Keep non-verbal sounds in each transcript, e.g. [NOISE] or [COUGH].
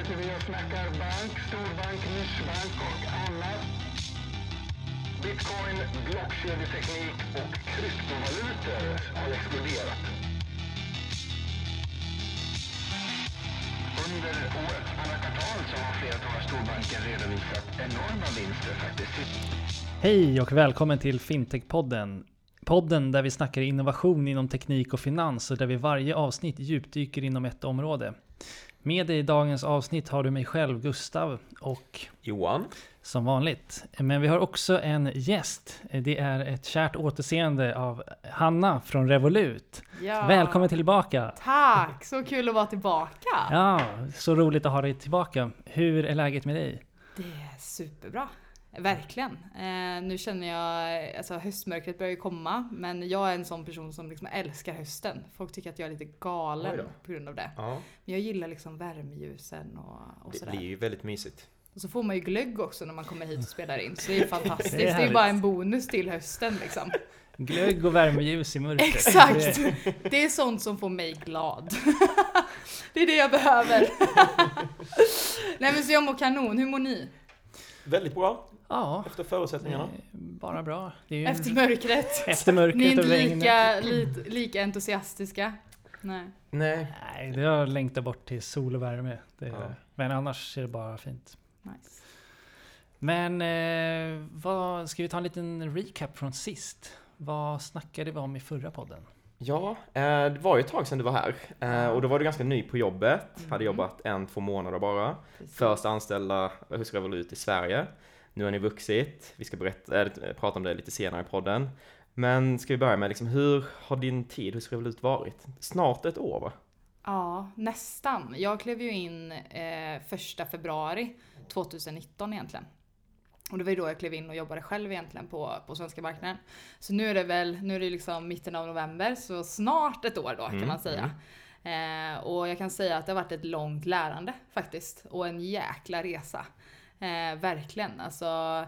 sitter vi och snackar bank, storbank, nischbank och annat. Bitcoin, blockkedjeteknik och kryptovalutor har exploderat. Under årets andra kvartal så har flera flertalet storbanker redovisat enorma vinster faktiskt. Hej och välkommen till Fintech-podden. Podden där vi snackar innovation inom teknik och finans och där vi varje avsnitt djupdyker inom ett område. Med dig i dagens avsnitt har du mig själv, Gustav, och Johan. som vanligt. Men vi har också en gäst. Det är ett kärt återseende av Hanna från Revolut. Ja. Välkommen tillbaka! Tack! Så kul att vara tillbaka. Ja, så roligt att ha dig tillbaka. Hur är läget med dig? Det är superbra. Verkligen. Eh, nu känner jag, alltså höstmörkret börjar ju komma, men jag är en sån person som liksom älskar hösten. Folk tycker att jag är lite galen på grund av det. Ja, Men jag gillar liksom värmeljusen och, och det sådär. blir ju väldigt mysigt. Och så får man ju glögg också när man kommer hit och spelar in, så det är ju fantastiskt. [LAUGHS] Det är det är ju bara en bonus till hösten liksom. [LAUGHS] Glögg och värmeljus i mörkret. Exakt! Det- Det är sånt som får mig glad. [LAUGHS] Det är det jag behöver. Nej men så jag mår kanon, hur mår ni? Väldigt bra Ja, efter förutsättningarna. bara bra. Det är ju en- Efter mörkret? [LAUGHS] efter Ni är mörkret inte lika, lite, lika entusiastiska? Nej. Nej, Nej, det har längtat bort till sol och värme. Det, Ja. Men annars är det bara fint. Nice. Men eh, vad, ska vi ta en liten recap från sist? Vad snackade vi om i förra podden? Ja, eh, det var ju ett tag sedan du var här. Eh, och då var du ganska ny på jobbet. Hade Mm. jobbat en, två månader bara. Precis. Först anställda hos Revolut i Sverige. Nu har ni vuxit. Vi ska berätta, äh, prata om det lite senare i podden. Men ska vi börja med liksom, hur har din tid hos Revolut varit? Snart ett år va? Ja, nästan. Jag klev ju in eh, första februari 2019 egentligen. Och det var ju då jag klev in och jobbade själv egentligen på, på svenska marknaden. Så nu är det väl, nu är det liksom mitten av november, så snart ett år då kan Mm, man säga. Eh, och jag kan säga att det har varit ett långt lärande faktiskt. Och en jäkla resa. Eh, verkligen. Alltså,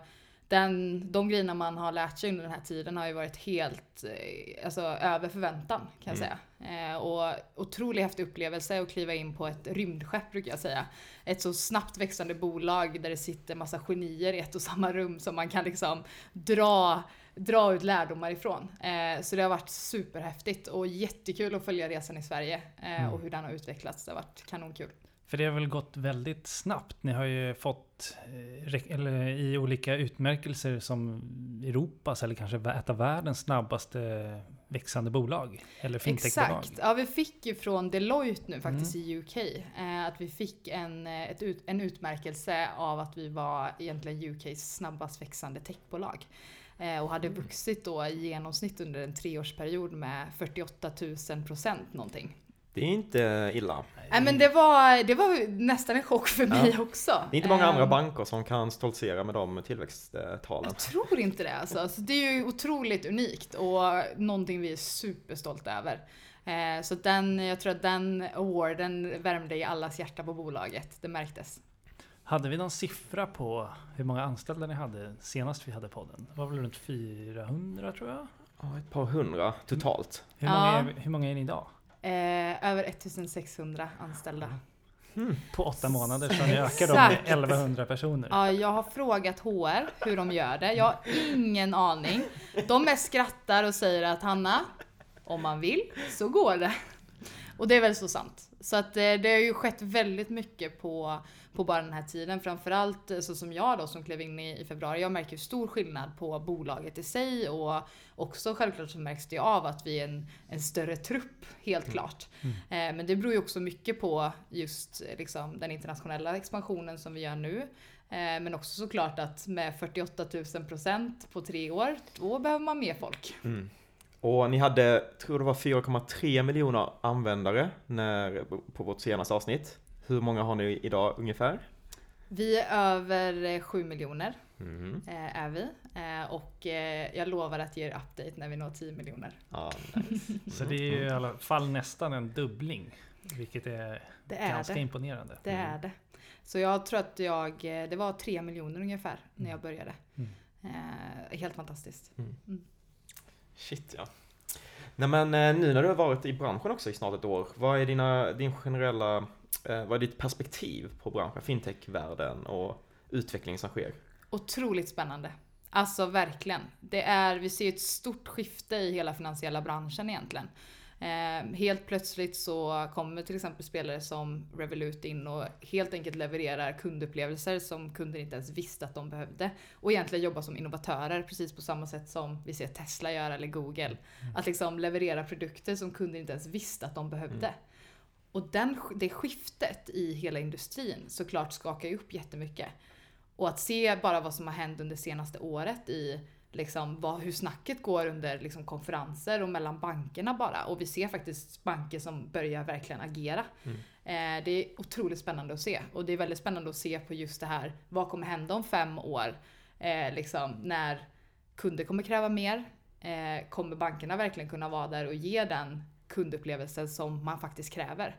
den, de grejerna man har lärt sig under den här tiden har ju varit helt eh, alltså, över förväntan kan jag Mm. säga. Eh, och otroligt häftig upplevelse att kliva in på ett rymdskepp brukar jag säga. Ett så snabbt växande bolag där det sitter massa genier i ett och samma rum som man kan liksom dra, dra ut lärdomar ifrån. Eh, så det har varit superhäftigt och jättekul att följa resan i Sverige eh, och hur den har utvecklats. Det har varit kanonkul. För det har väl gått väldigt snabbt. Ni har ju fått eh, eller, i olika utmärkelser som Europas eller kanske ett av världens snabbaste växande bolag. Eller fintechbolag. Exakt. Ja, vi fick ju från Deloitte nu faktiskt Mm. i UK eh, att vi fick en, eh, ut, en utmärkelse av att vi var egentligen UKs snabbast växande techbolag. Och hade Mm. vuxit då i genomsnitt under en treårsperiod med 48 000 procent någonting. Det är inte illa. Nej men det var, det var nästan en chock för mig också. Det är inte många andra Ehm, banker som kan stoltsera med de tillväxttalen. Jag tror inte det alltså. Så det är ju otroligt unikt och någonting vi är superstolta över. Eh, så den, jag tror att den awarden värmde i allas hjärta på bolaget. Det märktes. Hade vi någon siffra på hur många anställda ni hade senast vi hade podden? Det var väl runt 400 tror jag? Ja, ett par hundra totalt. Hur, Ja. många, är, hur många är ni idag? Eh, över 1600 anställda. På åtta månader så ni ökat dem med Exakt. 1100 personer. Ja, jag har frågat HR hur de gör det. Jag har ingen aning. De mest skrattar och säger att Hanna, om man vill så går det. Och det är väl så sant. Så att eh, det har ju skett väldigt mycket på, på bara den här tiden. Framförallt eh, så som jag då som klev in i, i februari. Jag märker stor skillnad på bolaget i sig och också självklart så märks det av att vi är en, en större trupp, helt klart. Eh, men det beror ju också mycket på just eh, liksom, den internationella expansionen som vi gör nu. Men också såklart att med 48 000 procent på tre år, då behöver man mer folk. Mm. Och ni hade, tror det var 4,3 miljoner användare när, på vårt senaste avsnitt. Hur många har ni idag ungefär? Vi är över eh, 7 miljoner Mm. eh, är vi. Eh, och eh, jag lovar att ge er update när vi når 10 miljoner. Ja, nice. [LAUGHS] Så det är ju i alla fall nästan en dubbling. Vilket är, Det är ganska det. imponerande. Det är det. Så jag tror att jag, eh, det var 3 miljoner ungefär när jag började. Mm. Eh, helt fantastiskt. Shit ja. Nej men eh, nu när du har varit i branschen också i snart ett år, vad är dina, din generella Eh, vad är ditt perspektiv på branschen, fintech-världen och utveckling som sker? Otroligt spännande. Alltså verkligen. Det är, vi ser ett stort skifte i hela finansiella branschen egentligen. Eh, helt plötsligt så kommer till exempel spelare som Revolut in och helt enkelt levererar kundupplevelser som kunder inte ens visste att de behövde. Och egentligen jobba som innovatörer precis på samma sätt som vi ser Tesla göra eller Google. Mm. Att liksom leverera produkter som kunder inte ens visste att de behövde. Mm. Och den, det skiftet i hela industrin såklart skakar ju upp jättemycket. Och att se bara vad som har hänt under senaste året i liksom vad, hur snacket går under liksom konferenser och mellan bankerna bara. Och vi ser faktiskt banker som börjar verkligen agera. Mm. Eh, det är otroligt spännande att se. Och det är väldigt spännande att se på just det här, vad kommer hända om fem år? Eh, liksom, när kunder kommer kräva mer. Eh, kommer bankerna verkligen kunna vara där och ge den kundupplevelsen som man faktiskt kräver?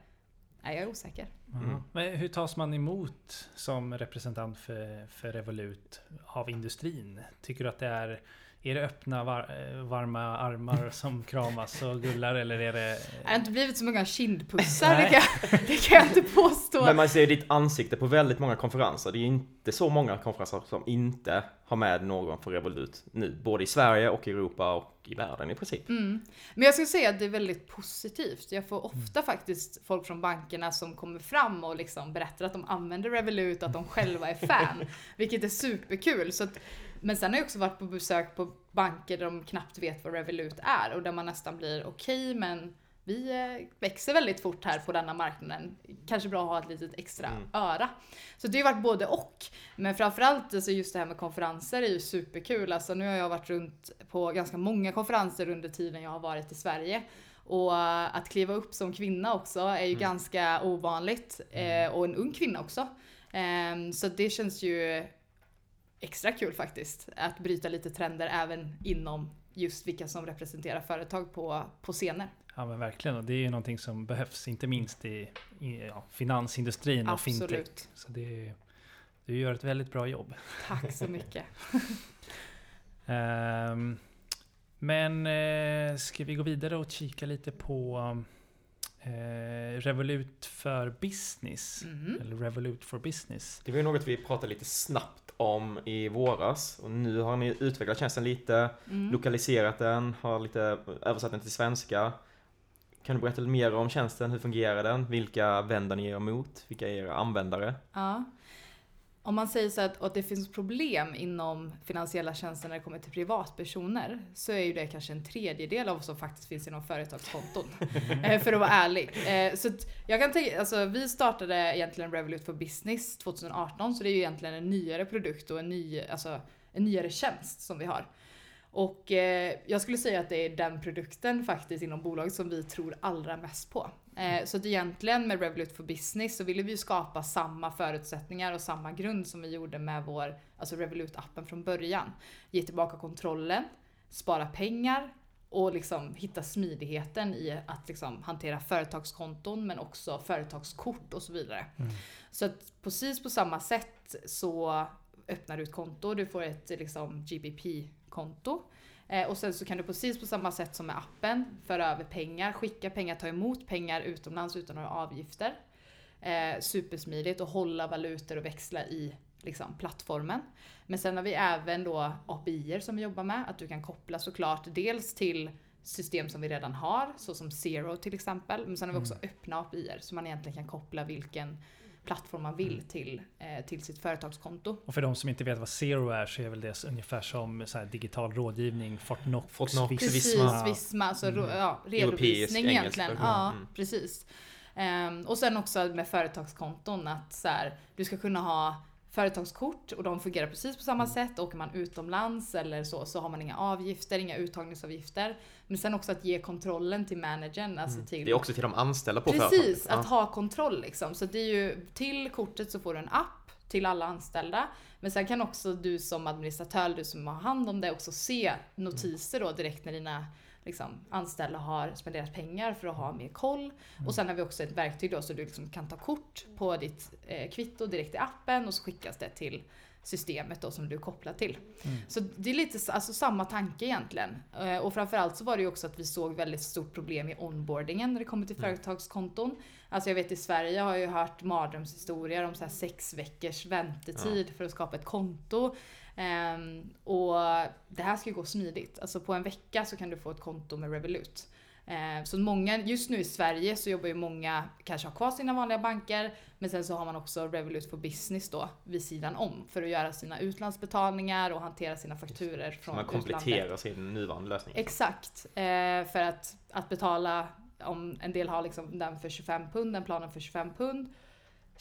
Nej, jag är osäker. Mm. Men hur tas man emot som representant för, för Revolut av industrin? Tycker du att det är är det öppna var, eh, varma armar [LAUGHS] som kramas och gullar eller är det... Det har inte blivit så många kindpussar, det kan, [LAUGHS] det kan jag inte påstå. Men man ser ditt ansikte på väldigt många konferenser. Det är inte så många konferenser som inte har med någon från Revolut nu. Både i Sverige och i Europa och i världen i princip. Mm. Men jag skulle säga att det är väldigt positivt. Jag får ofta faktiskt folk från bankerna som kommer fram och liksom berättar att de använder Revolut, att de själva är fan. [LAUGHS] vilket är superkul. Så att, men sen har jag också varit på besök på banker där de knappt vet vad Revolut är och där man nästan blir okej men vi eh, växer väldigt fort här på denna marknaden. Kanske bra att ha ett litet extra Mm. öra. Så det har ju varit både och. Men framförallt alltså just det här med konferenser är ju superkul. Alltså nu har jag varit runt på ganska många konferenser under tiden jag har varit i Sverige. Och eh, att kliva upp som kvinna också är ju Mm. ganska ovanligt. Eh, och en ung kvinna också. Ehm, så det känns ju extra kul faktiskt. Att bryta lite trender även inom just vilka som representerar företag på, på scener. Ja men verkligen och det är ju någonting som behövs inte minst i, i ja, finansindustrin och fintech. Absolut. Så det, du gör ett väldigt bra jobb. Tack så mycket. [LAUGHS] Ehm, men eh, ska vi gå vidare och kika lite på eh, Revolut för Business? Mhm. Eller Revolut for Business. Det var ju något vi pratade lite snabbt om i våras och nu har ni utvecklat tjänsten lite, Mm. lokaliserat den, har lite översatt den till svenska. Kan du berätta lite mer om tjänsten? Hur fungerar den? Vilka vänder ni er mot? Vilka är era användare? Ja. Om man säger så att, att det finns problem inom finansiella tjänster när det kommer till privatpersoner så är ju det kanske en tredjedel av vad som faktiskt finns inom företagskonton. [LAUGHS] Eh, för att vara ärlig. Eh, Så jag kan tänka, alltså vi startade egentligen Revolut for Business 2018 så det är ju egentligen en nyare produkt och en, ny, alltså, en nyare tjänst som vi har. Och eh, jag skulle säga att det är den produkten faktiskt inom bolaget som vi tror allra mest på. Eh, så att egentligen med Revolut for Business så ville vi ju skapa samma förutsättningar och samma grund som vi gjorde med vår, alltså Revolut-appen från början. Ge tillbaka kontrollen, spara pengar och liksom hitta smidigheten i att liksom hantera företagskonton men också företagskort och så vidare. Mm. Så att precis på samma sätt så öppnar du ett konto, du får ett liksom GBP-konto. Eh, och sen så kan du precis på samma sätt som med appen föra över pengar, skicka pengar, ta emot pengar utomlands utan några avgifter. Eh, supersmidigt och hålla valutor och växla i liksom, plattformen. Men sen har vi även då API som vi jobbar med, att du kan koppla såklart dels till system som vi redan har, så som Zero till exempel. Men sen har vi också öppna API så man egentligen kan koppla vilken plattform man vill till, eh, till sitt företagskonto. Och för de som inte vet vad Zero är så är väl det ungefär som så här digital rådgivning, Fortnox, Fortnox, Visma. Precis, Visma. Visma, alltså Mm. ja, redovisning egentligen. version. Ja, Mm. precis. Ehm, och sen också med företagskonton att så här, du ska kunna ha företagskort och de fungerar precis på samma sätt. Åker man utomlands eller så, så har man inga avgifter, inga uttagningsavgifter. Men sen också att ge kontrollen till managern, alltså till Mm. Det är också till de anställda på Precis, företaget. att ha kontroll liksom. Så det är ju, till kortet så får du en app till alla anställda. Men sen kan också du som administratör, du som har hand om det, också se notiser då direkt när dina liksom, anställda har spenderat pengar för att ha mer koll. Och sen har vi också ett verktyg då så du liksom kan ta kort på ditt eh, kvitto direkt i appen och så skickas det till systemet då som du är kopplad till. Mm. Så det är lite alltså, samma tanke egentligen. Eh, Och framförallt så var det ju också att vi såg väldigt stort problem i onboardingen när det kommer till företagskonton. Alltså jag vet i Sverige har jag ju hört mardrömshistorier om så här sex veckors väntetid för att skapa ett konto. Ehm, och det här ska ju gå smidigt. Alltså på en vecka så kan du få ett konto med Revolut. Eh, Så många, just nu i Sverige så jobbar ju många, kanske har kvar sina vanliga banker, men sen så har man också Revolut for Business då vid sidan om för att göra sina utlandsbetalningar och hantera sina fakturer från Man utlandet. kompletterar sin nuvarande lösning. Exakt. Eh, för att, att betala, om en del har liksom den för 25 pund, den planen för 25 pund,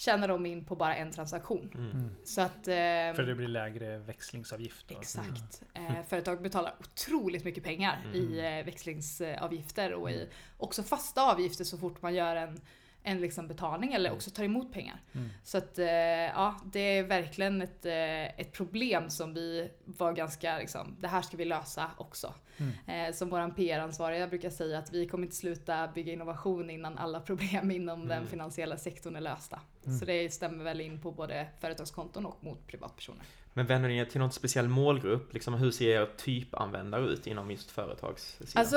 tjänar de in på bara en transaktion. Mm. Så att... Eh, För det blir lägre växlingsavgift då. Exakt. Eh, företag betalar otroligt mycket pengar i eh, växlingsavgifter och i också fasta avgifter så fort man gör en, en liksom betalning eller också tar emot pengar. Mm. Så att eh, ja, det är verkligen ett, eh, ett problem som vi var ganska liksom, det här ska vi lösa också. Mm. Eh, som våran PR-ansvariga brukar säga att vi kommer inte sluta bygga innovation innan alla problem inom den finansiella sektorn är lösta. Så det stämmer väl in på både företagskonton och mot privatpersoner. Men vänder ni er till någon speciell målgrupp? Liksom, hur ser er typanvändare ut inom just företagssidan? Alltså,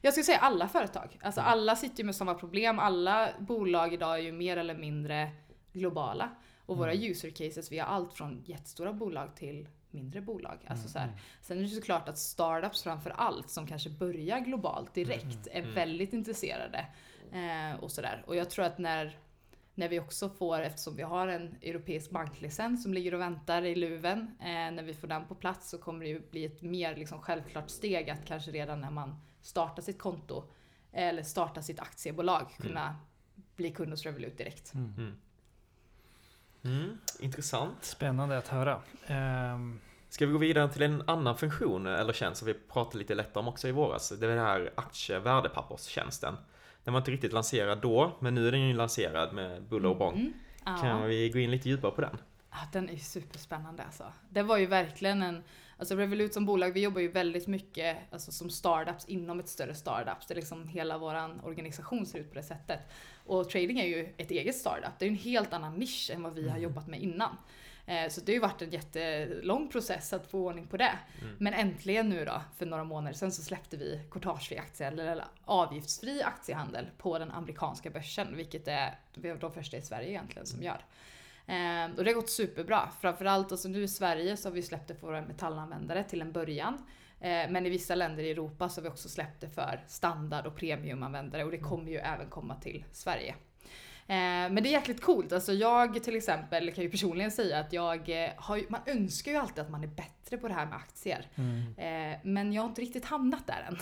jag skulle säga alla företag. Alltså alla sitter ju med samma problem. Alla bolag idag är ju mer eller mindre globala. Och våra user cases, vi har allt från jättestora bolag till mindre bolag. Alltså så här. Sen är det såklart att startups framför allt som kanske börjar globalt direkt är väldigt intresserade. Eh, och sådär. Och jag tror att när, när vi också får, eftersom vi har en europeisk banklicens som ligger och väntar i luven, eh, när vi får den på plats så kommer det ju bli ett mer liksom, självklart steg att kanske redan när man startar sitt konto eller startar sitt aktiebolag kunna bli kund hos Revolut direkt. Mm, intressant. Spännande att höra. Ehm, Ska vi gå vidare till en annan funktion eller tjänst som vi pratade lite lätt om också i våras? Det är den här aktievärdepapperstjänsten. Den var inte riktigt lanserad då, men nu är den ju lanserad med buller och bång. Mm. Ja. Kan vi gå in lite djupare på den? Ja, den är superspännande alltså. Det var ju verkligen en, alltså Revolut som bolag, vi jobbar ju väldigt mycket alltså, som startups inom ett större startups. Det är liksom hela våran organisation ser ut på det sättet. Och trading är ju ett eget startup. Det är ju en helt annan nisch än vad vi har jobbat med innan. Eh, Så det har ju varit en jättelång process att få ordning på det. Men äntligen nu då, för några månader sedan så släppte vi courtagefri aktiehandel, eller avgiftsfri aktiehandel på den amerikanska börsen, vilket är de första i Sverige egentligen som gör. Eh, och det har gått superbra. Framförallt alltså nu i Sverige så har vi släppt det för våra metallanvändare till en början. Eh, men i vissa länder i Europa så har vi också släppt det för standard och premiumanvändare och det kommer ju även komma till Sverige. Eh, men det är jäkligt coolt. Alltså jag till exempel kan ju personligen säga att jag eh, har man önskar ju alltid att man är bättre på det här med aktier. Eh, men jag har inte riktigt hamnat där än.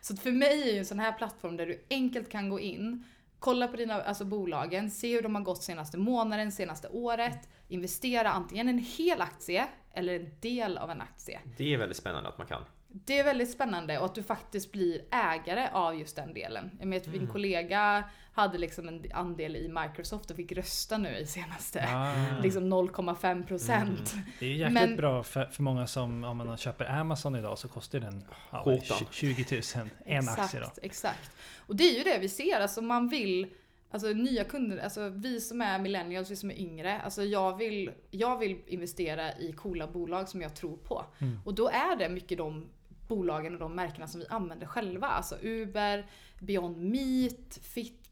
Så för mig är ju en sån här plattform där du enkelt kan gå in, kolla på dina alltså bolagen, se hur de har gått senaste månaden, senaste året, investera antingen en hel aktie eller en del av en aktie. Det är väldigt spännande att man kan. Det är väldigt spännande och att du faktiskt blir ägare av just den delen. Jag vet min kollega hade liksom en andel i Microsoft och fick rösta nu i senaste ah, [LAUGHS] liksom 0,5 procent. det är jäkligt Men- bra för, för många som, om man köper Amazon idag så kostar den ja, vad är det, Skjortan. 20 000 en aktie då. Exakt, exakt. Och det är ju det vi ser, alltså man vill Alltså nya kunder, alltså vi som är millennials, vi som är yngre, alltså jag vill, jag vill investera i coola bolag som jag tror på. Mm. Och då är det mycket de bolagen och de märkena som vi använder själva. Alltså Uber, Beyond Meat,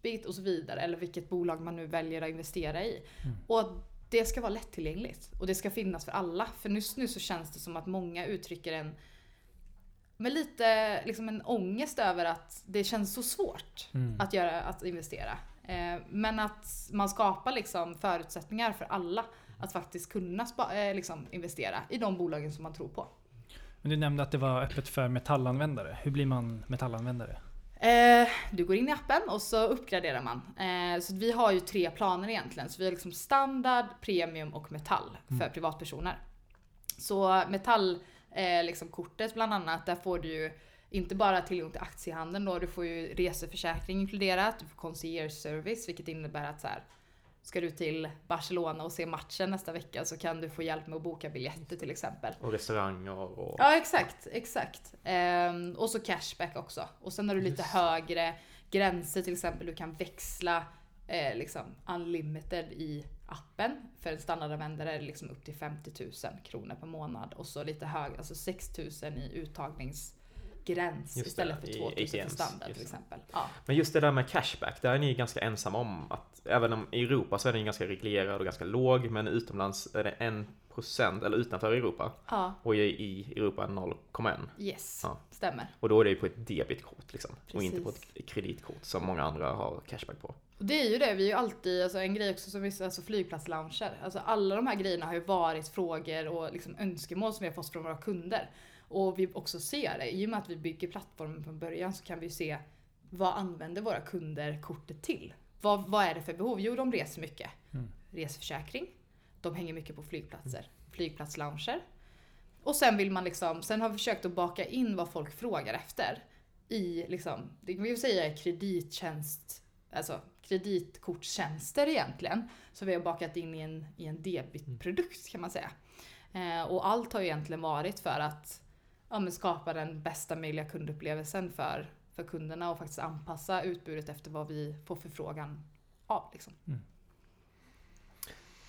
Fitbit och så vidare. Eller vilket bolag man nu väljer att investera i. Mm. Och det ska vara lättillgängligt. Och det ska finnas för alla. För just nu så känns det som att många uttrycker en med lite liksom en ångest över att det känns så svårt Mm. att, göra, att investera. Eh, men att man skapar liksom förutsättningar för alla att faktiskt kunna spa, eh, liksom investera i de bolagen som man tror på. Men du nämnde att det var öppet för metallanvändare. Hur blir man metallanvändare? Eh, du går in i appen och så uppgraderar man. Eh, så vi har ju tre planer egentligen. Så vi har liksom standard, premium och metall för privatpersoner. Så metall, eh, liksom kortet bland annat, där får du ju inte bara tillgång till aktiehandeln då, du får ju reseförsäkring inkluderat, du får concierge service vilket innebär att så här, ska du till Barcelona och se matchen nästa vecka så kan du få hjälp med att boka biljetter till exempel. Och restauranger och... Ja exakt, exakt. Ehm, och så cashback också. Och sen har du lite högre gränser till exempel. Du kan växla eh, liksom unlimited i appen. För en standardanvändare är det liksom upp till 50 000 kronor per månad och så lite hög, alltså 6 000 i uttagningsgräns Just det, istället för i 2 000 för standard till det. exempel. Ja. Men just det där med cashback, där är ni ganska ensamma om att även om i Europa så är den ganska reglerad och ganska låg, men utomlands är det 1% eller utanför Europa ja, och i, Europa 0,1. yes, Ja. stämmer. Och då är det ju på ett debitkort liksom och inte på Precis. ett kreditkort som många andra har cashback på. Och det är ju det, vi är ju alltid, alltså en grej också som vissa, alltså flygplatslounger. Alltså alla de här grejerna har ju varit frågor och liksom önskemål som vi har fått från våra kunder. Och vi också ser det, i och med att vi bygger plattformen från början så kan vi se vad använder våra kunder kortet till? Vad, vad är det för behov? Jo, de reser mycket. Mm. Reseförsäkring. De hänger mycket på flygplatser. Flygplatslounger. Och sen vill man liksom, sen har vi försökt att baka in vad folk frågar efter i liksom, det kan vi säga kredittjänst, alltså kreditkortstjänster egentligen. Så vi har bakat in i en, i en debitprodukt kan man säga. Eh, och allt har egentligen varit för att ja, men skapa den bästa möjliga kundupplevelsen för, för kunderna och faktiskt anpassa utbudet efter vad vi får förfrågan av. Liksom.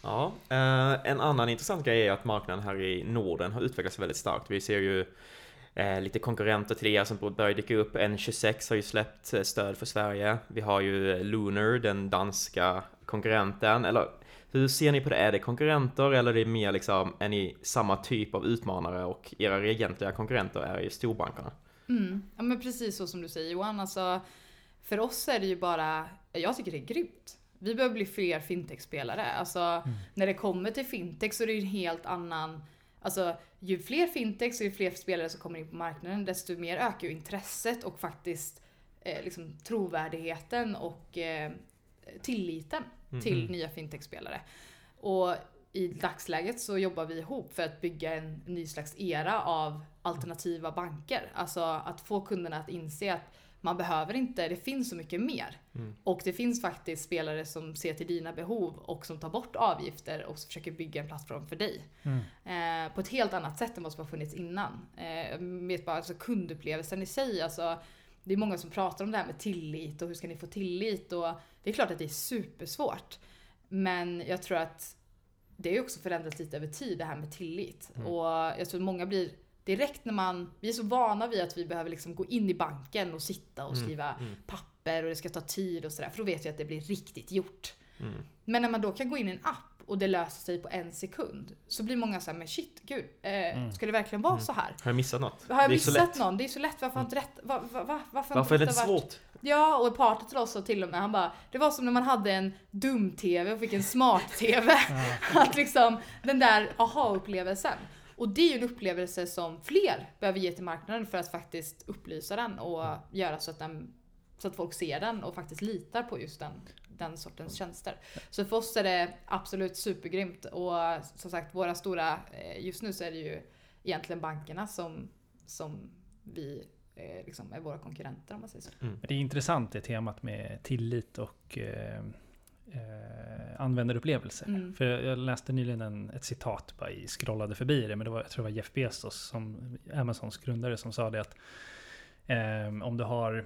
Ja, eh, en annan intressant grej är att marknaden här i Norden har utvecklats väldigt starkt. Vi ser ju eh, lite konkurrenter till er som börjar dyka upp. N26 har ju släppt eh, stöd för Sverige. Vi har ju Lunar, den danska konkurrenten. Eller hur ser ni på det? Är det konkurrenter eller är det mer liksom, är ni samma typ av utmanare och era egentliga konkurrenter är ju storbankerna? Mm. Ja men precis så som du säger Johan. Alltså, för oss är det ju bara, jag tycker det är grymt. Vi behöver bli fler fintech-spelare. Alltså när det kommer till fintech så är det ju en helt annan Alltså ju fler fintechs och ju fler spelare som kommer in på marknaden desto mer ökar ju intresset och faktiskt eh, liksom trovärdigheten och eh, tilliten till Mhm. nya fintech-spelare. Och i dagsläget så jobbar vi ihop för att bygga en ny slags era av alternativa banker. Alltså att få kunderna att inse att man behöver inte, det finns så mycket mer. Mm. Och det finns faktiskt spelare som ser till dina behov och som tar bort avgifter och försöker bygga en plattform för dig. Mm. Eh, på ett helt annat sätt än vad som har funnits innan. Eh, vet bara alltså kundupplevelsen i sig. Alltså, det är många som pratar om det här med tillit och hur ska ni få tillit? Och det är klart att det är supersvårt. Men jag tror att det har också förändrats lite över tid det här med tillit. Mm. Och jag tror att många blir direkt när man, vi är så vana vid att vi behöver liksom gå in i banken och sitta och Mm, skriva mm. papper och det ska ta tid och sådär. För då vet vi att det blir riktigt gjort. Mm. Men när man då kan gå in i en app och det löser sig på en sekund. Så blir många såhär, men shit, gud. Eh, Mm. Ska det verkligen vara Mm. så här? Har jag missat något? Har jag missat någon? Det är så lätt, varför har inte rätt? Va, va, va, varför Varför är inte det varit- svårt? Ja, och Party till oss sa till och med, han bara, det var som när man hade en dum-tv och fick en smart-tv. [LAUGHS] att liksom, den där aha-upplevelsen. Och det är ju en upplevelse som fler behöver ge till marknaden för att faktiskt upplysa den och göra så att, den, så att folk ser den och faktiskt litar på just den, den sortens tjänster. Så för oss är det absolut supergrymt och som sagt våra stora, eh, just nu så är det ju egentligen bankerna som, som vi liksom är våra konkurrenter om man säger så. Men Det är intressant det temat med tillit och eh, eh, användarupplevelse. Mm. För jag läste nyligen en, ett citat, bara i, scrollade förbi det, men det var, jag tror det var Jeff Bezos, som, Amazons grundare, som sa det att eh, om du har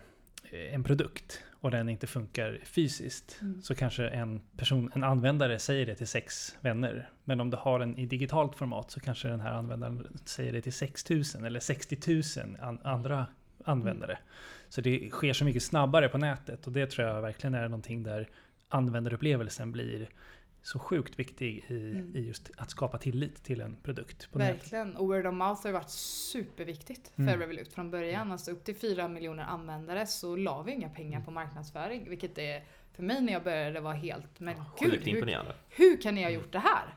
eh, en produkt och den inte funkar fysiskt Mm. så kanske en person, en användare säger det till sex vänner. Men om du har den i digitalt format så kanske den här användaren säger det till 6000 eller 60 000 an, andra användare. Så det sker så mycket snabbare på nätet och det tror jag verkligen är någonting där användarupplevelsen blir så sjukt viktig i, Mm. i just att skapa tillit till en produkt på nätet. Verkligen. Och word of mouth har ju varit superviktigt för Mm. Revolut från början. Alltså upp till 4 miljoner användare så la vi inga pengar Mm. på marknadsföring. Vilket är, för mig när jag började var helt, men Sjukt gud, hur, hur kan ni ha gjort det här?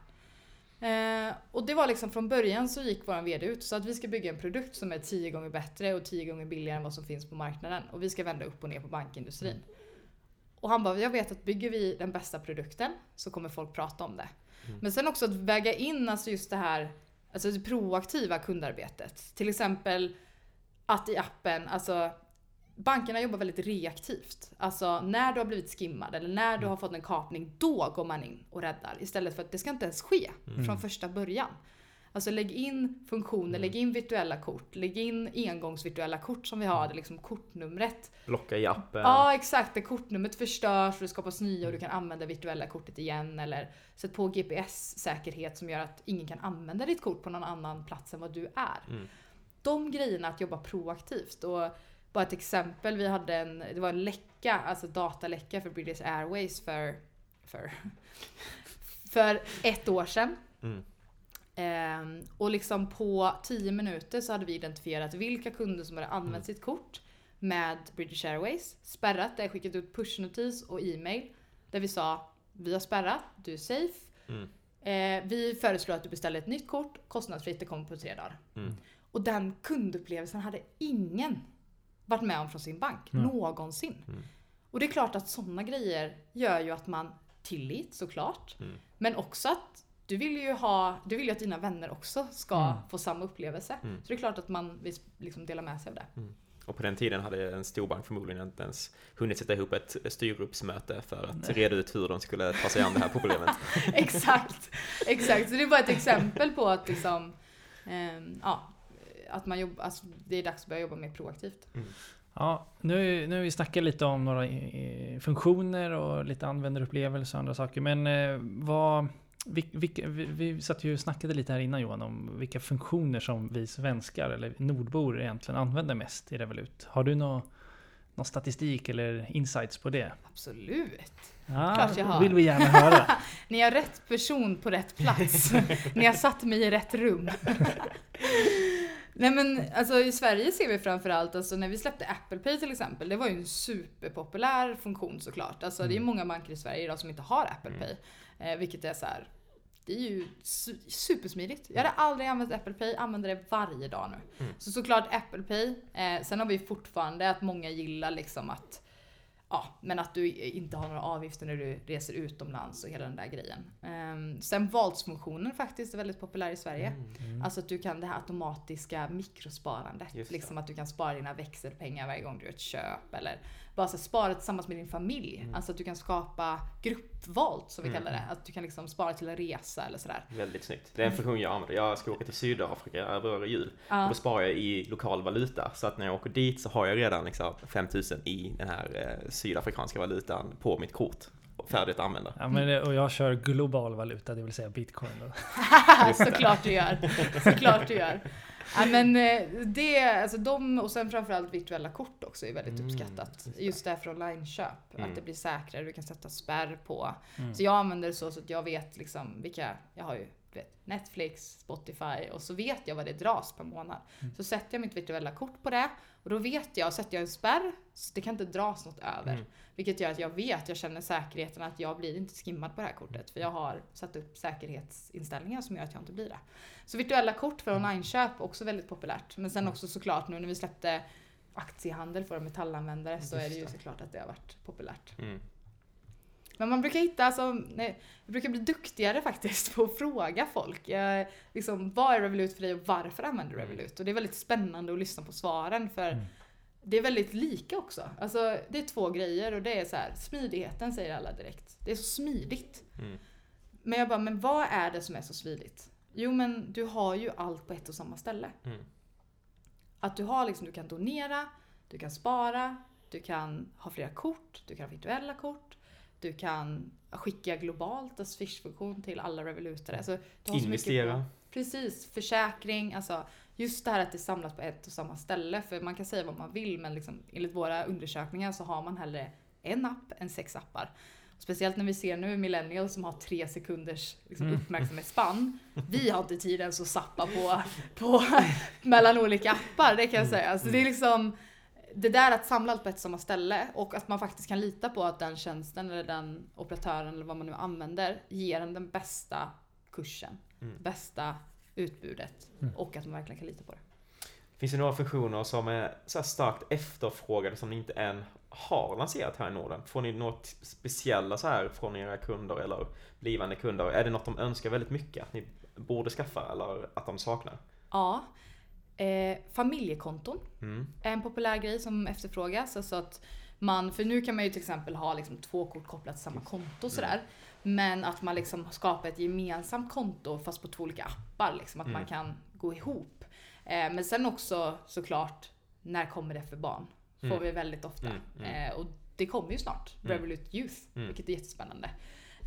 Eh, och det var liksom från början så gick våran VD ut så att vi ska bygga en produkt som är 10 gånger bättre och 10 gånger billigare än vad som finns på marknaden. Och vi ska vända upp och ner på bankindustrin. Och han bara, jag vet att bygger vi den bästa produkten så kommer folk prata om det. Mm. Men sen också att väga in alltså just det här alltså det proaktiva kundarbetet. Till exempel att i appen, alltså bankerna jobbar väldigt reaktivt. Alltså när du har blivit skimmad eller när du har fått en kapning, då går man in och räddar. Istället för att det ska inte ens ske Mm. från första början. Alltså lägg in funktioner, lägg in virtuella kort, lägg in engångsvirtuella kort som vi har, det är liksom kortnumret. Blocka i appen. Ja exakt, det kortnumret förstörs och det skapas nya och du kan använda virtuella kortet igen eller sätt på GPS-säkerhet som gör att ingen kan använda ditt kort på någon annan plats än vad du är. Mm. De grejerna att jobba proaktivt och bara ett exempel, vi hade en, det var en läcka, alltså dataläcka för British Airways för, för, [LAUGHS] för ett år sedan. Mm. Ehm, och liksom på 10 minuter så hade vi identifierat vilka kunder som hade använt Mm. sitt kort med British Airways, spärrat det, skickat ut pushnotis och e-mail där vi sa vi har spärrat, du är safe. Mm. Eh, vi föreslår att du beställer ett nytt kort, kostnadsfritt, det kommer på tre dagar. Mm. Och den kundupplevelsen hade ingen varit med om från sin bank, Nej. någonsin. Mm. Och det är klart att sådana grejer gör ju att man tillit såklart. Mm. Men också att du vill ju ha, du vill ju att dina vänner också ska Mm. få samma upplevelse. Mm. Så det är klart att man vill liksom dela med sig av det. Och på den tiden hade en storbank förmodligen inte ens hunnit sätta ihop ett styrgruppsmöte för att Nej. reda ut hur de skulle ta sig an det här problemet. [LAUGHS] exakt, exakt. Så det är bara ett exempel på att liksom, ehm, ja, att man jobbar, alltså, det är dags att börja jobba mer proaktivt. Ja, nu, nu har vi snackat lite om några eh, funktioner och lite användarupplevelser och andra saker. Men eh, vad, vi, vi, vi, vi satt ju och snackade lite här innan Johan om vilka funktioner som vi svenskar eller nordbor egentligen använder mest i Revolut. Har du nå- någon statistik eller insights på det? Absolut. Ja, Klart jag har. vill vi gärna höra. [LAUGHS] Ni har rätt person på rätt plats. Ni har satt mig i rätt rum. [LAUGHS] Nej men alltså i Sverige ser vi framförallt, alltså när vi släppte Apple Pay till exempel, det var ju en superpopulär funktion såklart. Alltså det är många banker i Sverige idag som inte har Apple Mm. Pay. Eh, vilket är så här. Det är ju su- supersmidigt. Jag hade aldrig använt Apple Pay, använder det varje dag nu. Mm. Så såklart Apple Pay. Eh, sen har vi fortfarande att många gillar liksom att Ja, men att du inte har några avgifter när du reser utomlands och hela den där grejen. Um, sen valsfunktionen faktiskt är väldigt populär i Sverige. Mm. Alltså att du kan det här automatiska mikrosparandet. Just. Liksom att du kan spara dina växelpengar varje gång du gör ett köp. Eller bara så här, spara tillsammans med din familj. Mm. Alltså att du kan skapa gruppvalt som vi Mm. kallar det. Att du kan liksom spara till en resa eller sådär. Väldigt snyggt. Det är en funktion jag använder. Jag ska åka till Sydafrika över jul. Och Ja. då sparar jag i lokal valuta. Så att när jag åker dit så har jag redan liksom 5000 i den här eh, sydafrikanska valutan på mitt kort. Och färdigt att använda. Ja, men, och jag kör global valuta, det vill säga bitcoin. Då. [LAUGHS] Såklart du gör. Såklart du gör. Ja, men eh, det, alltså de och sen framförallt virtuella kort också är väldigt Mm, uppskattat. just det. Just det här för online-köp. Mm. Att det blir säkrare, du kan sätta spärr på. Mm. Så jag använder det så, så att jag vet liksom vilka, jag har ju Netflix, Spotify och så vet jag vad det dras per månad. Mm. Så sätter jag mitt virtuella kort på det och då vet jag, sätter jag en spärr så det kan inte dras något över. Mm. Vilket gör att jag vet, jag känner säkerheten att jag blir inte skimmad på det här kortet. För jag har satt upp säkerhetsinställningar som gör att jag inte blir det. Så virtuella kort för online-köp också väldigt populärt. Men sen också såklart nu när vi släppte aktiehandel för metallanvändare så är det ju såklart att det har varit populärt. Mm. Men man brukar hitta, alltså, nej, jag brukar bli duktigare faktiskt på att fråga folk. Jag, liksom, vad är Revolut för dig och varför använder du Mm. Revolut? Och det är väldigt spännande att lyssna på svaren för Mm. det är väldigt lika också. Alltså, det är två grejer och det är så här, smidigheten säger alla direkt. Det är så smidigt. Mm. Men jag bara, men vad är det som är så smidigt? Jo men du har ju allt på ett och samma ställe. Mm. Att du har liksom, du kan donera, du kan spara, du kan ha flera kort, du kan ha virtuella kort, du kan skicka globalt, en Swish-funktion till alla revolutare. Alltså, mycket Investera. på- Precis, försäkring, alltså just det här att det är samlat på ett och samma ställe. För man kan säga vad man vill men liksom, enligt våra undersökningar så har man hellre en app än sex appar. Speciellt när vi ser nu millennials som har tre sekunders liksom, Mm. uppmärksamhetsspann. [LAUGHS] Vi har inte tid ens att sappa på, på mellan olika appar, det kan jag säga. Så det är liksom det där att samla allt på ett samma ställe och att man faktiskt kan lita på att den tjänsten eller den operatören eller vad man nu använder ger en den bästa kursen, Mm. bästa utbudet Mm. och att man verkligen kan lita på det. Finns det några funktioner som är så här starkt efterfrågade som ni inte än har lanserat här i Norden? Får ni något speciella så här från era kunder eller blivande kunder? Är det något de önskar väldigt mycket att ni borde skaffa eller att de saknar? Ja. Eh, familjekonton Mm. är en populär grej som efterfrågas. Alltså att man, för nu kan man ju till exempel ha liksom två kort kopplat till samma konto och sådär. Men att man liksom skapar ett gemensamt konto fast på två olika appar. Liksom, att Mm. man kan gå ihop. Eh, men sen också såklart, när kommer det för barn? Får Mm. vi väldigt ofta. Mm, mm. Eh, och det kommer ju snart, Mm. Revolut Youth, Mm. vilket är jättespännande.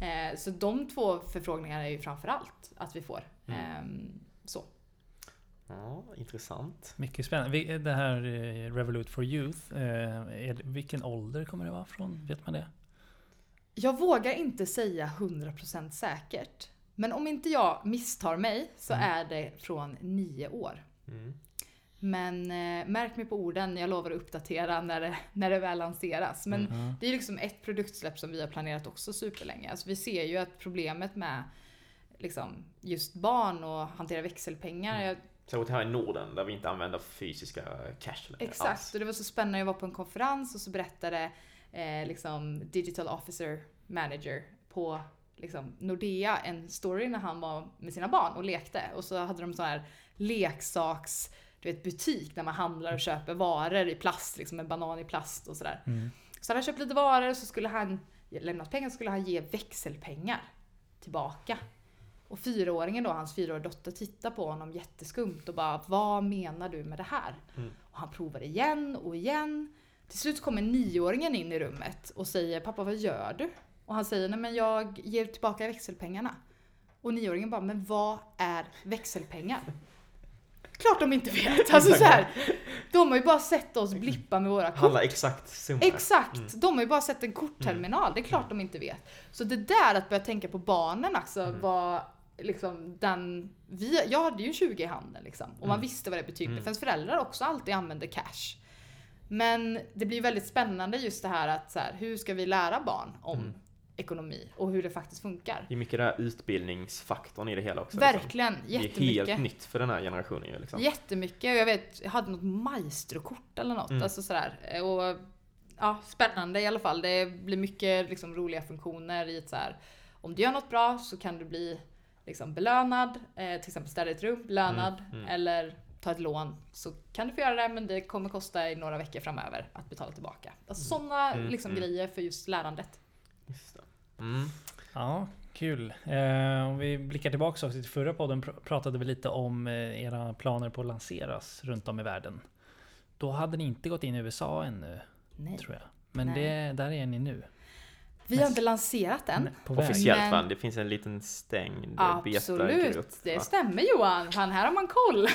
Eh, så de två förfrågningarna är ju framför allt att vi får. Mm. Ehm, så. Ja, intressant. Mycket spännande. Det här eh, Revolut for Youth, eh, vilken ålder kommer det vara från? Vet man det? Jag vågar inte säga 100% säkert. Men om inte jag misstar mig så Mm. är det från nio år. Mm. Men eh, märk mig på orden, jag lovar att uppdatera när det, när det väl lanseras. Men Mm. Det är liksom ett produktsläpp som vi har planerat också superlänge. Alltså vi ser ju att problemet med liksom, just barn och hantera växelpengar. Mm. Jag, Särskilt här i Norden där vi inte använder fysiska cash längre exakt, alls. och det var så spännande. Jag var på en konferens och så berättade eh, liksom, Digital Officer Manager på liksom, Nordea en story när han var med sina barn och lekte. Och så hade de sån här leksaks du vet, butik där man handlar och köper varor i plast, liksom en banan i plast och sådär. Mm. Så hade han köpt lite varor så skulle han lämnat pengar så skulle han ge växelpengar tillbaka. Och fyraåringen då, hans fyraåriga dotter, tittar på honom jätteskumt och bara Vad menar du med det här? Mm. Och han provar igen och igen. Till slut kommer nioåringen in i rummet och säger Pappa vad gör du? Och han säger Nej men jag ger tillbaka växelpengarna. Och nioåringen bara Men vad är växelpengar? Klart de inte vet! [LAUGHS] Alltså så här, De har ju bara sett oss blippa med våra kort. Handlar exakt summa. Exakt! Mm. De har ju bara sett en kortterminal, det är klart de inte vet. Så det där att börja tänka på barnen alltså Mm. var liksom den... Vi, jag hade ju en 20 i handen liksom. Och man Mm. visste vad det betydde. Mm. För ens föräldrar också alltid använde cash. Men det blir väldigt spännande just det här att så här, hur ska vi lära barn om Mm. ekonomi och hur det faktiskt funkar. Det är mycket den här utbildningsfaktorn i det hela också. Verkligen, Liksom. Det är jättemycket. helt nytt för den här generationen ju liksom. Jättemycket. Jag vet, jag hade något maestrokort eller något. Mm. Alltså sådär. Och, ja, spännande i alla fall. Det blir mycket liksom, roliga funktioner i ett så här. Om du gör något bra så kan du bli liksom, belönad. Eh, till exempel städa ett rum, belönad. Mm, mm. Eller ta ett lån. Så kan du få göra det men det kommer kosta i några veckor framöver att betala tillbaka. Alltså, sådana Mm, liksom, mm. grejer för just lärandet. Just det. Mm. Ja, kul. Eh, om vi blickar tillbaka också till förra podden pr- pratade vi lite om eh, era planer på att lanseras runt om i världen. Då hade ni inte gått in i USA ännu, Nej. tror jag. Men Nej. det, där är ni nu. Vi har inte lanserat den. Väg. Officiellt Men- va? Det finns en liten stängd Absolut, beta-grupp. det stämmer Johan. Fan, här har man koll.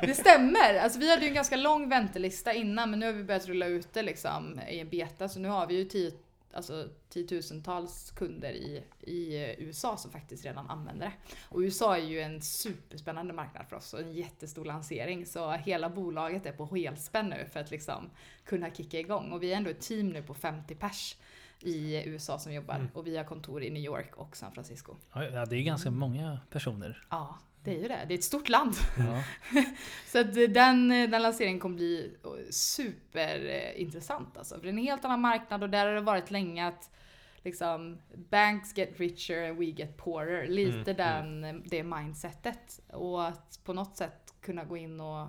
[LAUGHS] det stämmer. Alltså, vi hade ju en ganska lång väntelista innan men nu har vi börjat rulla ut det liksom, i en beta. Så nu har vi ju tio, alltså, tiotusentals kunder i, i eh, USA som faktiskt redan använder det. Och USA är ju en superspännande marknad för oss och en jättestor lansering. Så hela bolaget är på helspänn nu för att liksom kunna kicka igång. Och vi är ändå ett team nu på 50 pers i USA som jobbar Mm. och vi har kontor i New York och San Francisco. Ja, det är ju ganska många personer. Ja, det är ju det. Det är ett stort land. Ja. [LAUGHS] Så att den, den lanseringen kommer bli superintressant alltså. För det är en helt annan marknad och där har det varit länge att liksom banks get richer and we get poorer. Lite Mm, den, det mindsetet. Och att på något sätt kunna gå in och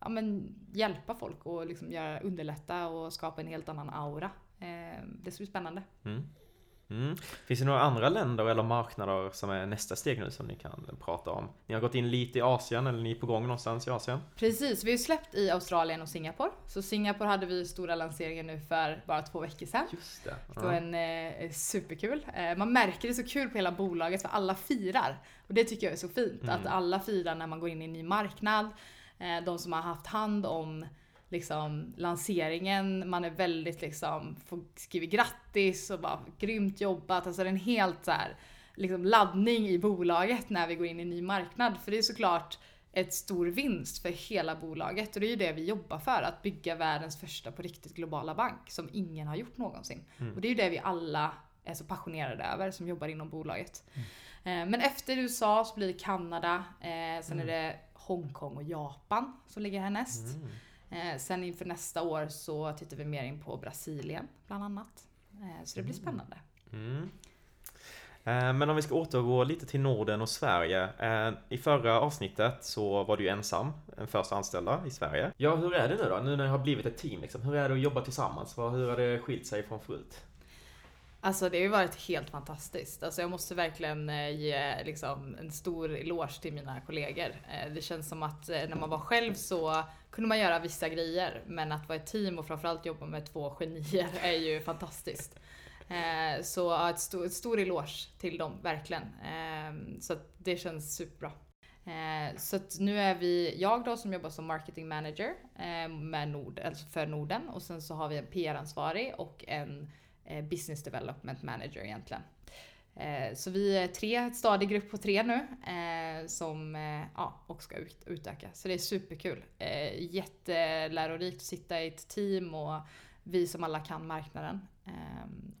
ja, men, hjälpa folk och liksom göra, underlätta och skapa en helt annan aura. Eh, det ska bli spännande. Mm. Mm. Finns det några andra länder eller marknader som är nästa steg nu som ni kan prata om? Ni har gått in lite i Asien eller ni är på gång någonstans i Asien? Precis, vi har släppt i Australien och Singapore. Så Singapore hade vi stora lanseringen nu för bara två veckor sedan. Just det. Det var en eh, superkul. Eh, man märker det så kul på hela bolaget för alla firar. Och det tycker jag är så fint. Mm. Att alla firar när man går in i en ny marknad. Eh, de som har haft hand om liksom, lanseringen, man är väldigt liksom, får skriva grattis och bara grymt jobbat. Alltså det är en helt så här, liksom, laddning i bolaget när vi går in i en ny marknad. För det är såklart ett stor vinst för hela bolaget och det är ju det vi jobbar för. Att bygga världens första på riktigt globala bank som ingen har gjort någonsin. Mm. Och det är ju det vi alla är så passionerade över som jobbar inom bolaget. Eh, Men efter USA så blir det Kanada, eh, sen är det Hongkong och Japan som ligger härnäst. Mm. Eh, sen inför nästa år så tittar vi mer in på Brasilien bland annat. Eh, så det blir spännande. Mm. Eh, Men om vi ska återgå lite till Norden och Sverige. Eh, I förra avsnittet så var du ju ensam, en första anställda i Sverige. Ja, hur är det nu då? Nu när det har blivit ett team, liksom, hur är det att jobba tillsammans? Hur har det skilt sig från förut? Alltså det har ju varit helt fantastiskt. Alltså jag måste verkligen eh, ge liksom, en stor eloge till mina kollegor. Eh, det känns som att eh, när man var själv så kunde man göra vissa grejer. Men att vara ett team och framförallt jobba med två genier [LAUGHS] är ju fantastiskt. Så ja, ett stor, ett stor eloge till dem, verkligen. Ehm, så det känns superbra. Så att nu är vi, jag då som jobbar som marketing manager med Nord, alltså för Norden och sen så har vi en PR-ansvarig och en business development manager egentligen. Eh, Så vi är tre, ett stadig grupp på tre nu eh, som eh, ja, och ska ut, utöka. Så det är superkul. Eh, Jättelärorikt att sitta i ett team och vi som alla kan marknaden. Eh,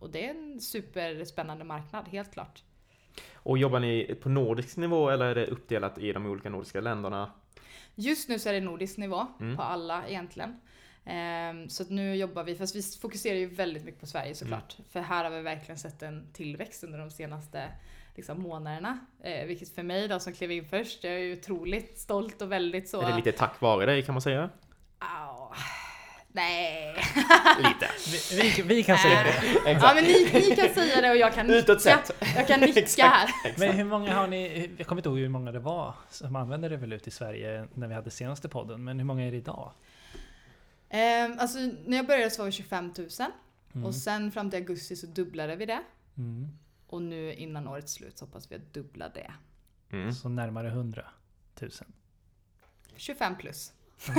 Och det är en superspännande marknad, helt klart. Och jobbar ni på nordisk nivå eller är det uppdelat i de olika nordiska länderna? Just nu så är det nordisk nivå Mm. på alla egentligen. Ehm, så att nu jobbar vi, fast vi fokuserar ju väldigt mycket på Sverige såklart. För här har vi verkligen sett en tillväxt under de senaste liksom, månaderna. Eh, vilket för mig då som klev in först, jag är ju otroligt stolt och väldigt så... Är det lite tack vare dig kan man säga? Au. Nej. [LAUGHS] Lite. Vi, vi, vi kan säga det. ja men ni, ni kan säga det och jag kan nicka. Utåt sett. Jag kan nicka här. Men hur många har ni? Jag kommer inte ihåg hur många det var som använde Revolut i Sverige när vi hade senaste podden. Men hur många är det idag? Ehm, alltså när jag började så var vi 25 000. Mm. Och sen fram till augusti så dubblade vi det. Mm. Och nu innan årets slut så hoppas vi att dubbla det. Mm. Så närmare 100 000. 25 plus. [LAUGHS]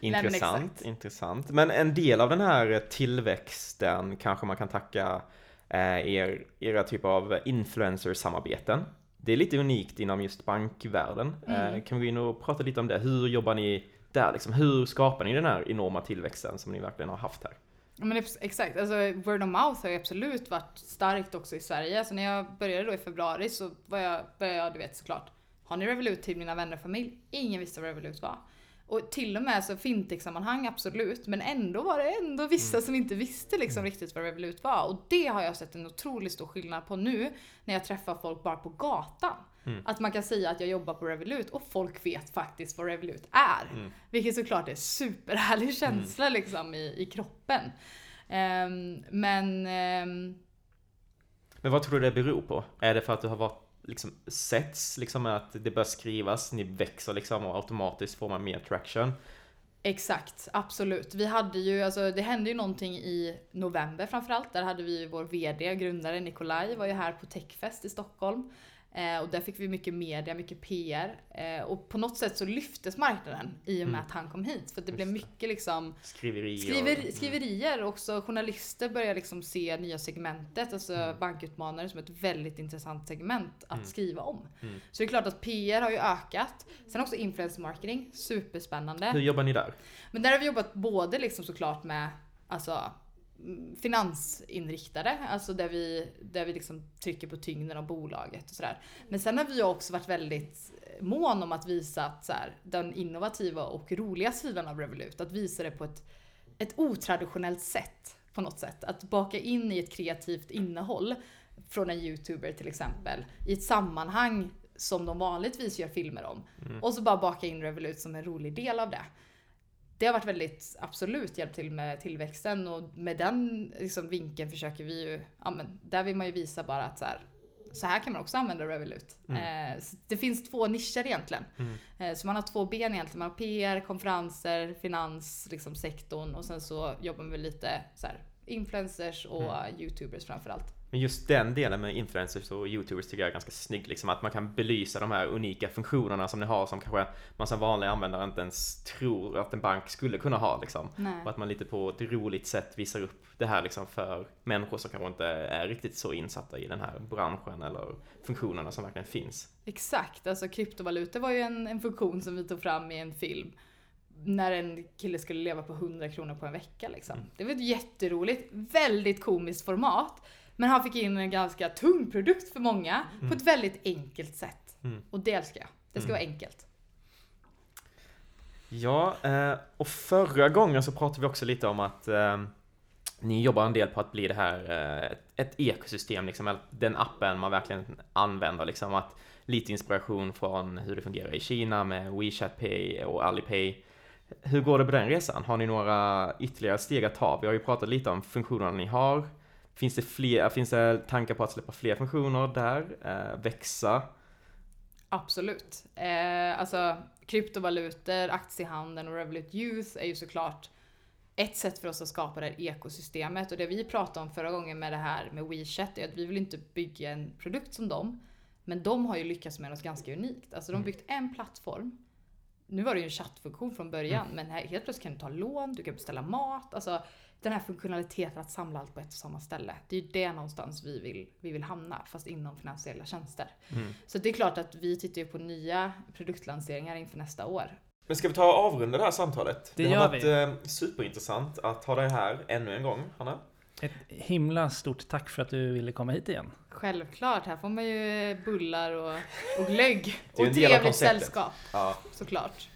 men Intressant, exakt. intressant. Men en del av den här tillväxten kanske man kan tacka eh, er, era typer av influencer-samarbeten. Det är lite unikt inom just bankvärlden. Mm. Eh, kan vi gå in och prata lite om det? Hur jobbar ni där liksom? Hur skapar ni den här enorma tillväxten som ni verkligen har haft här? Ja, men ex- exakt, alltså word of mouth har ju absolut varit starkt också i Sverige. Alltså när jag började då i februari så var jag, började jag, du vet såklart, har ni Revolut till mina vänner och familj? Ingen visste vad Revolut var. Och till och med så fintech-sammanhang absolut, men ändå var det ändå vissa som inte visste liksom riktigt vad Revolut var. Och det har jag sett en otroligt stor skillnad på nu när jag träffar folk bara på gatan. Mm. Att man kan säga att jag jobbar på Revolut och folk vet faktiskt vad Revolut är. Mm. Vilket såklart är superhärlig känsla liksom i, i kroppen. Ehm, men ehm, Men vad tror du det beror på? Är det för att du har varit liksom setts liksom att det börjar skrivas, ni växer liksom och automatiskt får man mer traction? exakt, absolut. Vi hade ju, alltså det hände ju någonting i november framförallt. Där hade vi ju vår VD, grundare Nikolaj, var ju här på Techfest i Stockholm. Eh, och där fick vi mycket media, mycket PR. Eh, och på något sätt så lyftes marknaden i och med Mm. att han kom hit. För det Just blev mycket liksom Skriverier? Skriver, och- skriverier också journalister börjar liksom se nya segmentet, alltså Mm. bankutmanare som ett väldigt intressant segment att Mm. skriva om. Mm. Så det är klart att PR har ju ökat. Sen också influencer marketing, superspännande. Hur jobbar ni där? Men där har vi jobbat både liksom såklart med alltså, mm, finansinriktade, alltså där vi, där vi liksom trycker på tyngden av bolaget och sådär. Men sen har vi också varit väldigt mån om att visa att så här, den innovativa och roliga sidan av Revolut, att visa det på ett, ett otraditionellt sätt på något sätt. Att baka in i ett kreativt innehåll från en youtuber till exempel i ett sammanhang som de vanligtvis gör filmer om. Mm. Och så bara baka in Revolut som en rolig del av det. Det har varit väldigt, absolut hjälpt till med tillväxten och med den liksom, vinkeln försöker vi ju, ja men där vill man ju visa bara att så här, så här kan man också använda Revolut. Mm. Eh, det finns två nischer egentligen. Mm. Eh, så man har två ben egentligen. Man har PR, konferenser, finans, liksom sektorn och sen så jobbar man med lite så här, influencers och youtubers framförallt. Men just den delen med influencers och youtubers tycker jag är ganska snygg. Liksom att man kan belysa de här unika funktionerna som ni har som kanske man som vanlig användare inte ens tror att en bank skulle kunna ha. Liksom. Nej. Och att man lite på ett roligt sätt visar upp det här liksom för människor som kanske inte är riktigt så insatta i den här branschen eller funktionerna som verkligen finns. Exakt, alltså kryptovalutor var ju en, en funktion som vi tog fram i en film. När en kille skulle leva på 100 kronor på en vecka liksom. Mm. Det var ett jätteroligt, väldigt komiskt format. Men han fick in en ganska tung produkt för många på ett väldigt enkelt sätt. Mm. Och det älskar jag. Det ska Mm. vara enkelt. Ja, eh, och förra gången så pratade vi också lite om att eh, ni jobbar en del på att bli det här eh, ett ekosystem, liksom, den appen man verkligen använder, liksom att lite inspiration från hur det fungerar i Kina med WeChat Pay och Alipay. Hur går det på den resan? Har ni några ytterligare steg att ta? Vi har ju pratat lite om funktionerna ni har, Finns det, fler, finns det tankar på att släppa fler funktioner där? Eh, växa? Absolut. Eh, alltså kryptovalutor, aktiehandeln och Revolut Youth är ju såklart ett sätt för oss att skapa det här ekosystemet. Och det vi pratade om förra gången med det här med WeChat är att vi vill inte bygga en produkt som dem. Men de har ju lyckats med något ganska unikt. Alltså de har byggt en plattform. Nu var det ju en chattfunktion från början, men här, helt plötsligt kan du ta lån, du kan beställa mat. Alltså den här funktionaliteten att samla allt på ett och samma ställe. Det är ju det någonstans vi vill, vi vill hamna, fast inom finansiella tjänster. Mm. Så det är klart att vi tittar ju på nya produktlanseringar inför nästa år. Men ska vi ta och avrunda det här samtalet? Det har gör varit eh, superintressant att ha dig här ännu en gång, Hanna. Ett himla stort tack för att du ville komma hit igen. Självklart, här får man ju bullar och, och glögg. [LAUGHS] Det är Och en del av trevligt sällskap, Ja, såklart.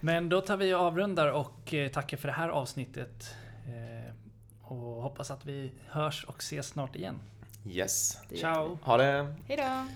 Men då tar vi och avrundar och eh, tackar för det här avsnittet. Eh, Och hoppas att vi hörs och ses snart igen. yes. Det Ciao! Ha det! Hej då!